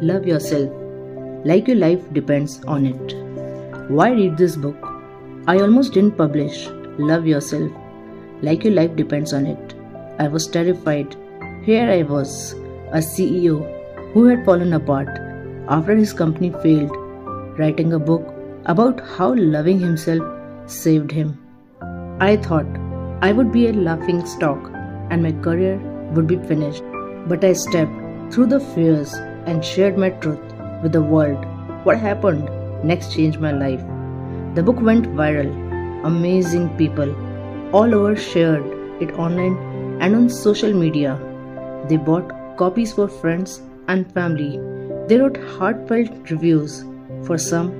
Love yourself like your life depends on it. Why read this book? I almost didn't publish Love Yourself like your life depends on it. I was terrified. Here I was, a CEO who had fallen apart after his company failed, writing a book about how loving himself saved him. I thought I would be a laughing stock and my career would be finished. But I stepped through the fears and shared my truth with the world. What happened next changed my life. The book went viral. Amazing people all over shared it online and on social media. They bought copies for friends and family. They wrote heartfelt reviews. For some,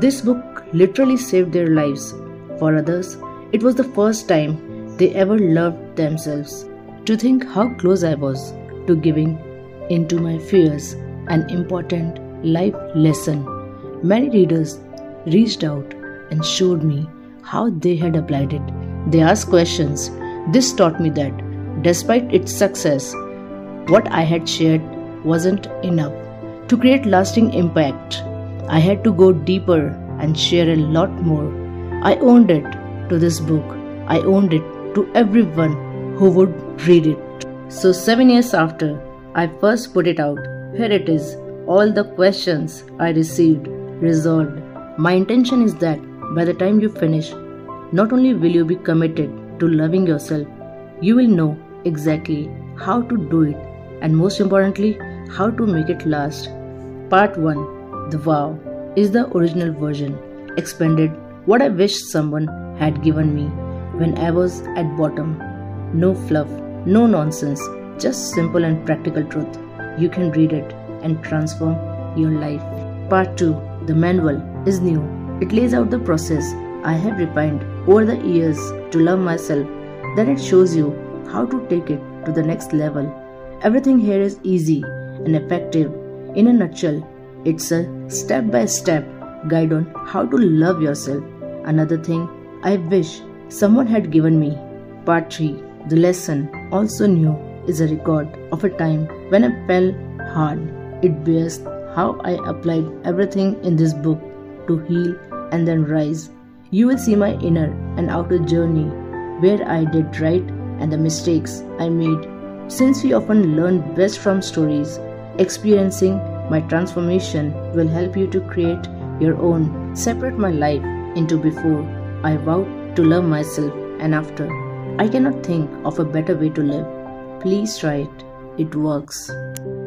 this book literally saved their lives. For others, it was the first time they ever loved themselves. To think how close I was to giving into my fears, an important life lesson. Many readers reached out and showed me how they had applied it. They asked questions. This taught me that, despite its success, what I had shared wasn't enough. To create lasting impact, I had to go deeper and share a lot more. I owned it to this book. I owned it to everyone who would read it. So, seven years after I first put it out, here it is all the questions I received resolved. My intention is that by the time you finish, not only will you be committed to loving yourself, you will know exactly how to do it and most importantly, how to make it last. Part 1 The Vow is the original version, expanded what I wish someone had given me when I was at bottom. No fluff, no nonsense, just simple and practical truth. You can read it and transform your life. Part 2 The manual is new. It lays out the process I have refined over the years to love myself. Then it shows you how to take it to the next level. Everything here is easy and effective. In a nutshell, it's a step by step guide on how to love yourself. Another thing I wish someone had given me. Part 3 The lesson, also new, is a record of a time when I fell hard. It bears how I applied everything in this book to heal and then rise. You will see my inner and outer journey, where I did right and the mistakes I made. Since we often learn best from stories, experiencing my transformation will help you to create your own. Separate my life into before I vowed to love myself and after. I cannot think of a better way to live. Please try it, it works.